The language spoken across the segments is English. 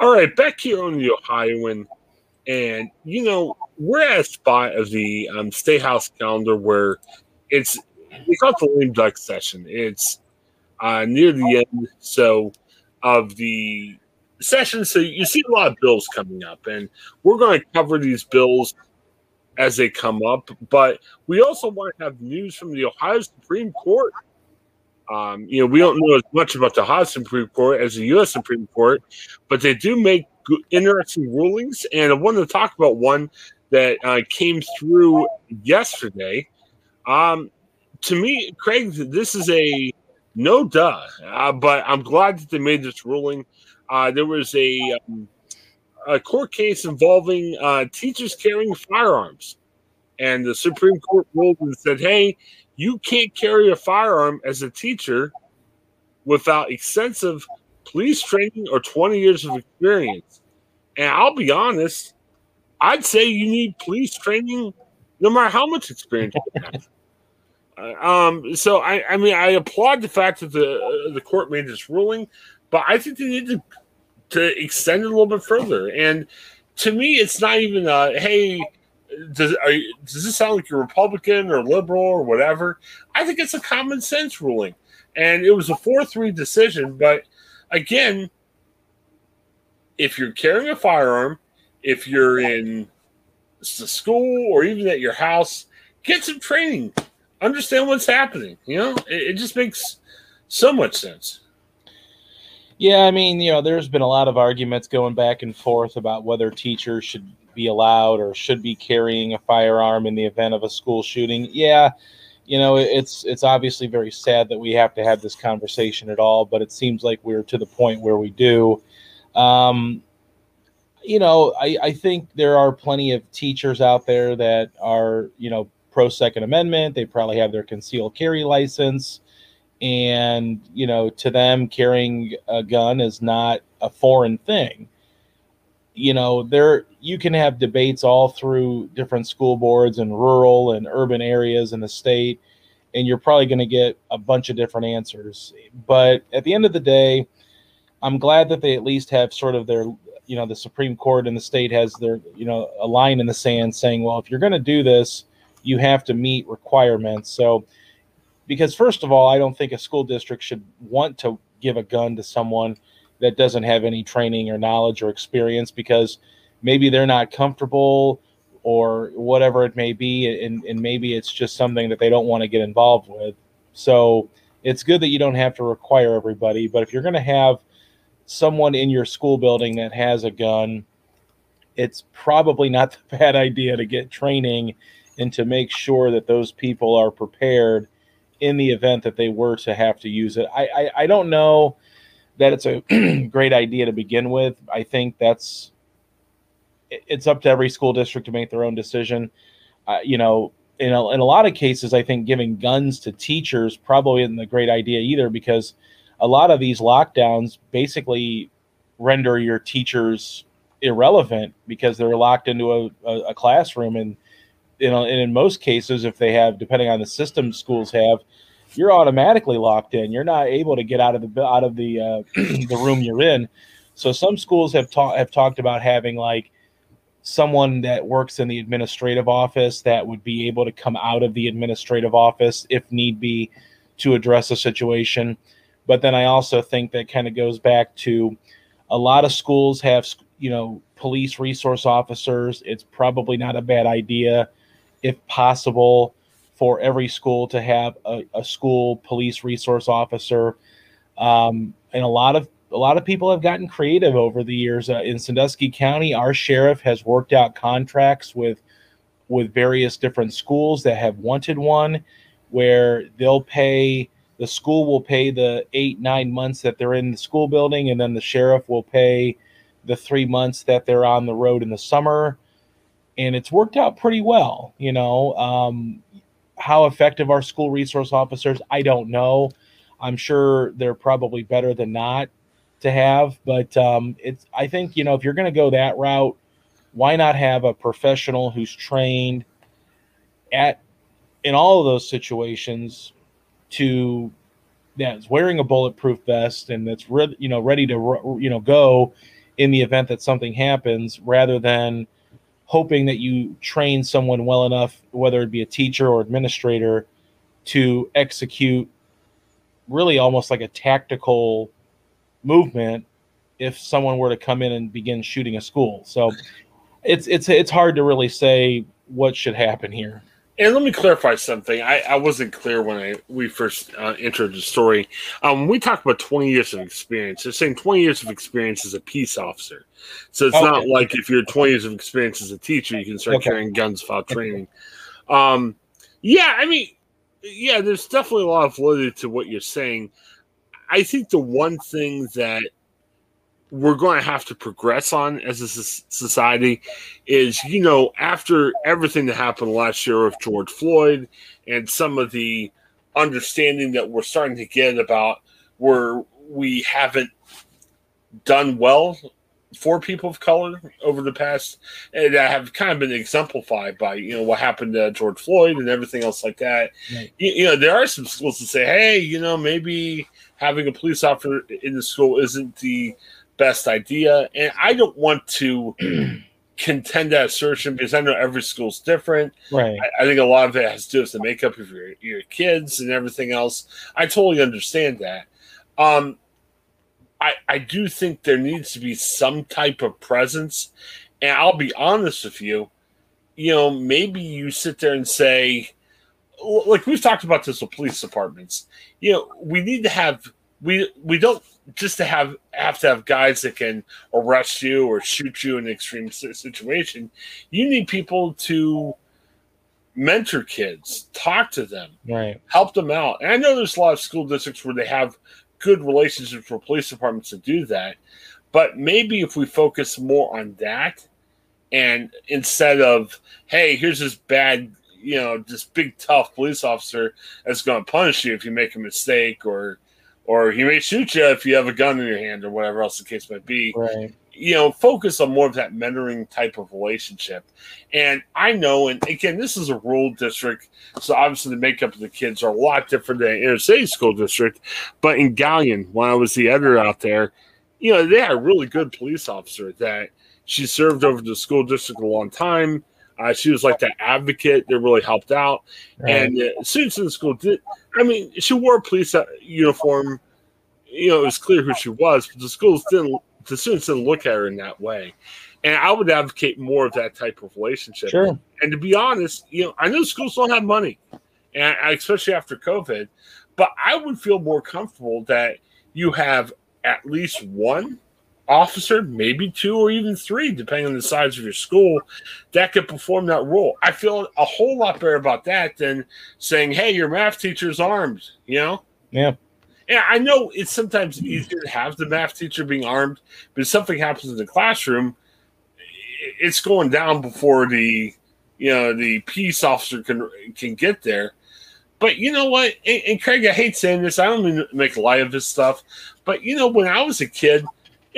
All right, back here on the Ohioan, and you know we're at a spot of the um, State House calendar where it's we call it the lame duck session. It's uh, near the end, so of the session. So you see a lot of bills coming up, and we're going to cover these bills as they come up. But we also want to have news from the Ohio Supreme Court. Um, you know, we don't know as much about the Ohio Supreme Court as the U.S. Supreme Court, but they do make interesting rulings. And I wanted to talk about one that uh, came through yesterday. Um, to me, Craig, this is a no duh, uh, but I'm glad that they made this ruling. Uh, there was a, um, a court case involving uh, teachers carrying firearms, and the Supreme Court ruled and said, "Hey, you can't carry a firearm as a teacher without extensive police training or 20 years of experience." And I'll be honest, I'd say you need police training no matter how much experience you have. Uh, um, so I, I mean, I applaud the fact that the uh, the court made this ruling, but I think they need to to extend it a little bit further. And to me, it's not even a hey, does you, does this sound like you're Republican or liberal or whatever? I think it's a common sense ruling, and it was a four three decision. But again, if you're carrying a firearm, if you're in the school or even at your house, get some training understand what's happening. You know, it, it just makes so much sense. Yeah, I mean, you know, there's been a lot of arguments going back and forth about whether teachers should be allowed or should be carrying a firearm in the event of a school shooting. Yeah, you know, it's it's obviously very sad that we have to have this conversation at all, but it seems like we're to the point where we do. Um, you know, I, I think there are plenty of teachers out there that are, you know, pro Second Amendment. They probably have their concealed carry license. And, you know, to them, carrying a gun is not a foreign thing. You know, there you can have debates all through different school boards and rural and urban areas in the state, and you're probably going to get a bunch of different answers. But at the end of the day, I'm glad that they at least have sort of their you know the supreme court in the state has their you know a line in the sand saying well if you're going to do this you have to meet requirements. So, because first of all, I don't think a school district should want to give a gun to someone that doesn't have any training or knowledge or experience because maybe they're not comfortable or whatever it may be and, and maybe it's just something that they don't want to get involved with so it's good that you don't have to require everybody but if you're going to have someone in your school building that has a gun it's probably not the bad idea to get training and to make sure that those people are prepared in the event that they were to have to use it. I, I, I don't know that it's a great idea to begin with. I think that's it's up to every school district to make their own decision. Uh, you know, in a, in a lot of cases, I think giving guns to teachers probably isn't a great idea either because a lot of these lockdowns basically render your teachers irrelevant because they're locked into a, a, a classroom and you know, and in most cases, if they have, depending on the system schools have, you're automatically locked in. You're not able to get out of the out of the uh, the room you're in. So some schools have talked have talked about having like someone that works in the administrative office that would be able to come out of the administrative office if need be to address a situation. But then I also think that kind of goes back to a lot of schools have you know police resource officers. It's probably not a bad idea if possible, for every school to have a, a school police resource officer. Um, and a lot of a lot of people have gotten creative over the years. Uh, in Sandusky County, our sheriff has worked out contracts with with various different schools that have wanted one, where they'll pay the school will pay the eight nine months that they're in the school building, and then the sheriff will pay the three months that they're on the road in the summer and it's worked out pretty well. You know, um, how effective are school resource officers? I don't know. I'm sure they're probably better than not to have, but um, it's. I think you know if you're going to go that route, why not have a professional who's trained at in all of those situations to that's wearing a bulletproof vest and that's re- you know ready to you know go in the event that something happens rather than hoping that you train someone well enough, whether it be a teacher or administrator, to execute really almost like a tactical movement if someone were to come in and begin shooting a school. So it's it's it's hard to really say what should happen here. And let me clarify something. I, I wasn't clear when I we first uh, entered the story. Um, we talked about 20 years of experience. They're saying 20 years of experience as a peace officer. So it's okay. not like if you're 20 years of experience as a teacher, you can start okay. carrying guns without training. Um, yeah, I mean, yeah, there's definitely a lot of validity to what you're saying. I think the one thing that we're going to have to progress on as a society is, you know, after everything that happened last year with George Floyd and some of the understanding that we're starting to get about where we haven't done well for people of color over the past and that have kind of been exemplified by you know what happened to George Floyd and everything else like that. Right. You, you, know, there are some schools that say, hey, you know, maybe having a police officer in the school isn't the best idea. And I don't want to contend that assertion because I know every school's different. Right. I, I, think a lot of it has to do with the makeup of your, your kids and everything else. I totally understand that. Um, I, I do think there needs to be some type of presence. And I'll be honest with you, you know, maybe you sit there and say, like we've talked about this with police departments, you know, we need to have we we don't just to have have to have guys that can arrest you or shoot you in an extreme situation. You need people to mentor kids, talk to them, right, help them out. And I know there's a lot of school districts where they have good relationships with police departments to do that, but maybe if we focus more on that, and instead of hey, here's this bad you know, this big tough police officer that's going to punish you if you make a mistake or or he may shoot you if you have a gun in your hand or whatever else the case might be. Right. You know, focus on more of that mentoring type of relationship. And I know, and again, this is a rural district, so obviously the makeup of the kids are a lot different than inner city school district. But in Galion, when I was the editor out there, you know, they had a really good police officer that she served over the school district a long time. Uh, she was like that advocate that really helped out. Right. And uh, students in the school did, I mean, she wore a police uh, uniform. You know, it was clear who she was, but the schools didn't, the students didn't look at her in that way. And I would advocate more of that type of relationship. Sure. And to be honest, you know, I know schools don't have money, and especially after COVID, but I would feel more comfortable that you have at least one officer, maybe two or even three, depending on the size of your school, that could perform that role. I feel a whole lot better about that than saying, "Hey, your math teacher's armed." You know? Yeah. Yeah, I know it's sometimes easier to have the math teacher being armed, but if something happens in the classroom, it's going down before the you know the peace officer can can get there. But you know what? And, and Craig, I hate saying this. I don't mean to make light of this stuff, but you know, when I was a kid,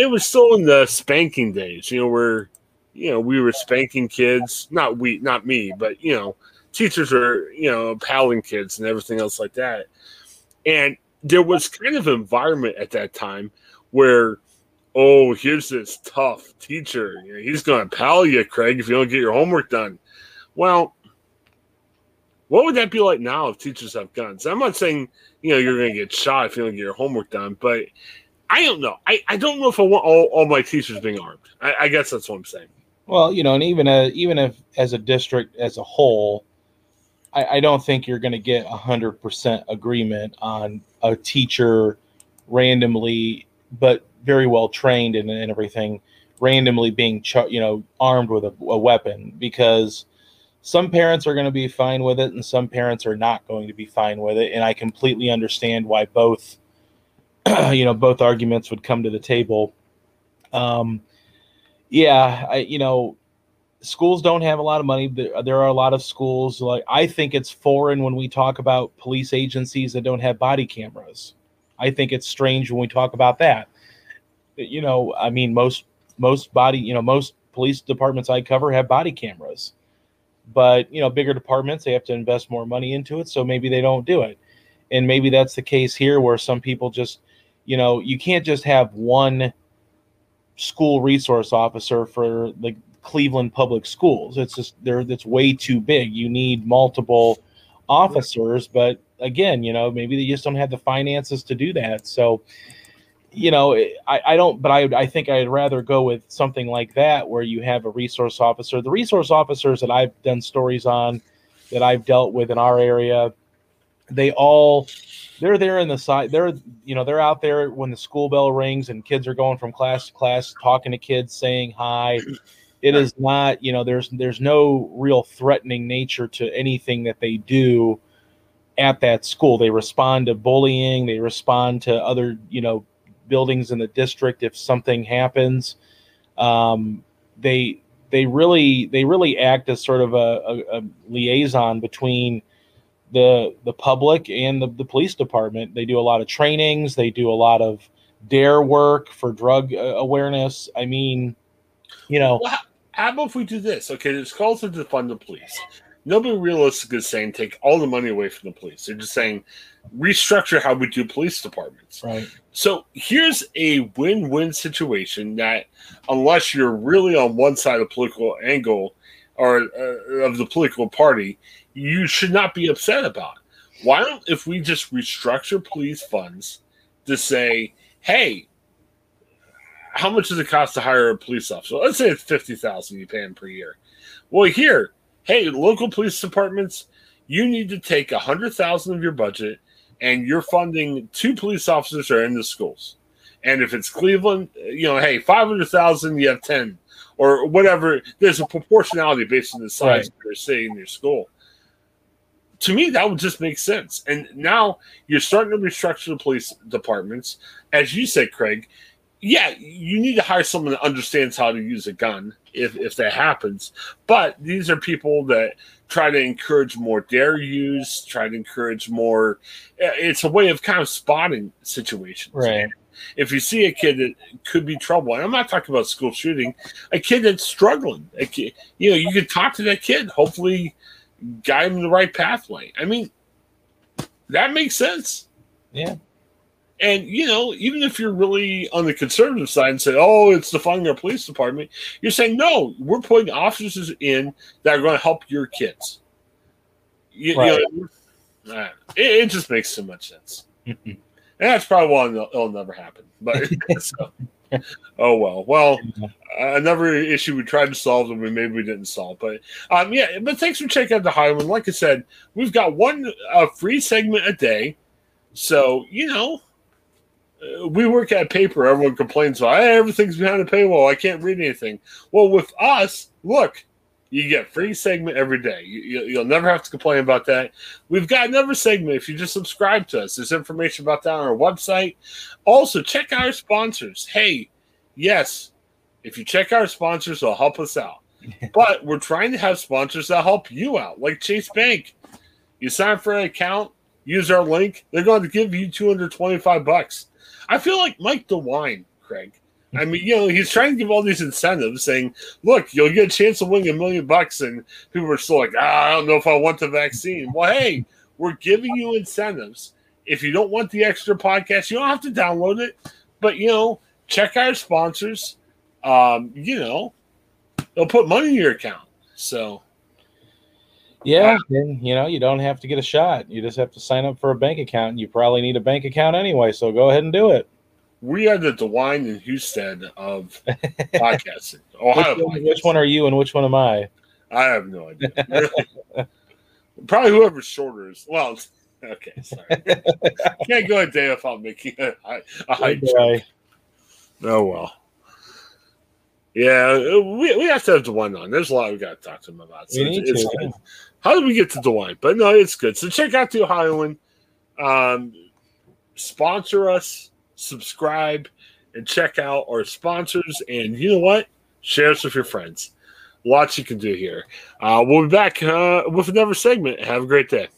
it was still in the spanking days, you know, where you know we were spanking kids. Not we, not me, but you know, teachers were you know paddling kids and everything else like that. And there was kind of environment at that time where, oh, here's this tough teacher. You know, he's going to pal you, Craig, if you don't get your homework done. Well, what would that be like now if teachers have guns? I'm not saying you know you're going to get shot if you don't get your homework done, but I don't know. I, I don't know if I want all, all my teachers being armed. I, I guess that's what I'm saying. Well, you know, and even a, even if as a district as a whole, I, I don't think you're going to get hundred percent agreement on a teacher randomly, but very well trained and, and everything, randomly being ch- you know armed with a, a weapon because some parents are going to be fine with it and some parents are not going to be fine with it, and I completely understand why both you know both arguments would come to the table. Um, yeah, I you know schools don't have a lot of money. There, are a lot of schools like I think it's foreign when we talk about police agencies that don't have body cameras. I think it's strange when we talk about that. You know, I mean most most body, you know, most police departments I cover have body cameras. But, you know, bigger departments they have to invest more money into it, so maybe they don't do it. And maybe that's the case here where some people just you know, you can't just have one school resource officer for the Cleveland Public Schools. It's just there. It's way too big. You need multiple officers, but again, you know, maybe they just don't have the finances to do that. So, you know, I, I don't, but I, I think I'd rather go with something like that where you have a resource officer. The resource officers that I've done stories on that I've dealt with in our area, they all they're there in the side they're you know they're out there when the school bell rings and kids are going from class to class talking to kids saying hi. It is not you know there's there's no real threatening nature to anything that they do at that school. They respond to bullying they respond to other you know buildings in the district if something happens. Um, they they really they really act as sort of a, a, a liaison between the the public and the, the police department they do a lot of trainings they do a lot of DARE work for drug uh, awareness i mean you know well, how about if we do this? Okay, it's called to defund the police. Nobody realistically is saying take all the money away from the police. They're just saying restructure how we do police departments. Right. So here's a win-win situation that, unless you're really on one side of political angle or uh, of the political party, you should not be upset about. Why don't if we just restructure police funds to say, hey, how much does it cost to hire a police officer? Let's say it's fifty thousand you pay them per year. Well, here, hey, local police departments, you need to take a hundred thousand of your budget, and you're funding two police officers are in the schools. And if it's Cleveland, you know, hey, five hundred thousand, you have ten, or whatever. There's a proportionality based on the size right. of your city and your school. To me, that would just make sense. And now you're starting to restructure the police departments, as you said, Craig yeah, you need to hire someone that understands how to use a gun if, if that happens. But these are people that try to encourage more dare use, try to encourage more. Uh, it's a way of kind of spotting situations. Right. if you see a kid that could be trouble, and I'm not talking about school shooting, a kid that's struggling, a kid, you know, you could talk to that kid, hopefully guide him the right pathway. I mean, that makes sense. Yeah. And you know, even if you're really on the conservative side and say, "Oh, it's defunding our police department," you're saying, "No, we're putting officers in that are going to help your kids." You, right. you know, it, it, just makes so much sense. and that's probably why it'll, it'll never happen. But so, oh well. Well, uh, another issue we tried to solve and we maybe we didn't solve. But um, yeah. But thanks for checking out the Ohioan. Like I said, we've got one uh, free segment a day. So you know we work at paper. Everyone complains about hey, everything's behind a paywall. I can't read anything. Well, with us, look, you get free segment every day. You, will never have to complain about that. We've got another segment if you just subscribe to us. There's information about that on our website. Also, check our sponsors. Hey, yes, if you check our sponsors, they'll help us out. but we're trying to have sponsors that help you out, like Chase Bank. You sign up for an account, use our link, they're going to give you 225 bucks I feel like Mike DeWine, Craig. I mean, you know, he's trying to give all these incentives, saying, "Look, you'll get a chance of winning a million bucks," and people are still like, ah, "I don't know if I want the vaccine." Well, hey, we're giving you incentives. If you don't want the extra podcast, you don't have to download it. But you know, check our sponsors. Um, you know, they'll put money in your account. So yeah, you know, you don't have to get a shot. You just have to sign up for a bank account. You probably need a bank account anyway, so go ahead and do it. We are the DeWine and Husted of podcasting. Ohio which, one, which one are you and which one am I? I have no idea. probably whoever's shorter is well. Okay, sorry. Can't go a day without making a, a high joke. Oh well. Yeah, we, we have to have DeWine on. There's a lot we got to talk to him about. So it's, it's good. How did we get to DeWine? But no, it's good. So check out the Ohioan. Um, sponsor us, subscribe, and check out our sponsors. And you know what? Share us with your friends. Lots you can do here. Uh, we'll be back uh, with another segment. Have a great day.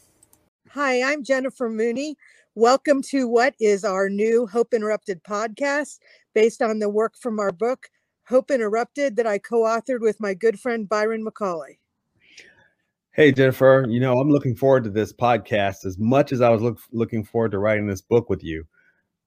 Hi, I'm Jennifer Mooney. Welcome to what is our new Hope Interrupted podcast based on the work from our book, Hope Interrupted, that I co authored with my good friend Byron McCauley. Hey, Jennifer, you know, I'm looking forward to this podcast as much as I was look, looking forward to writing this book with you.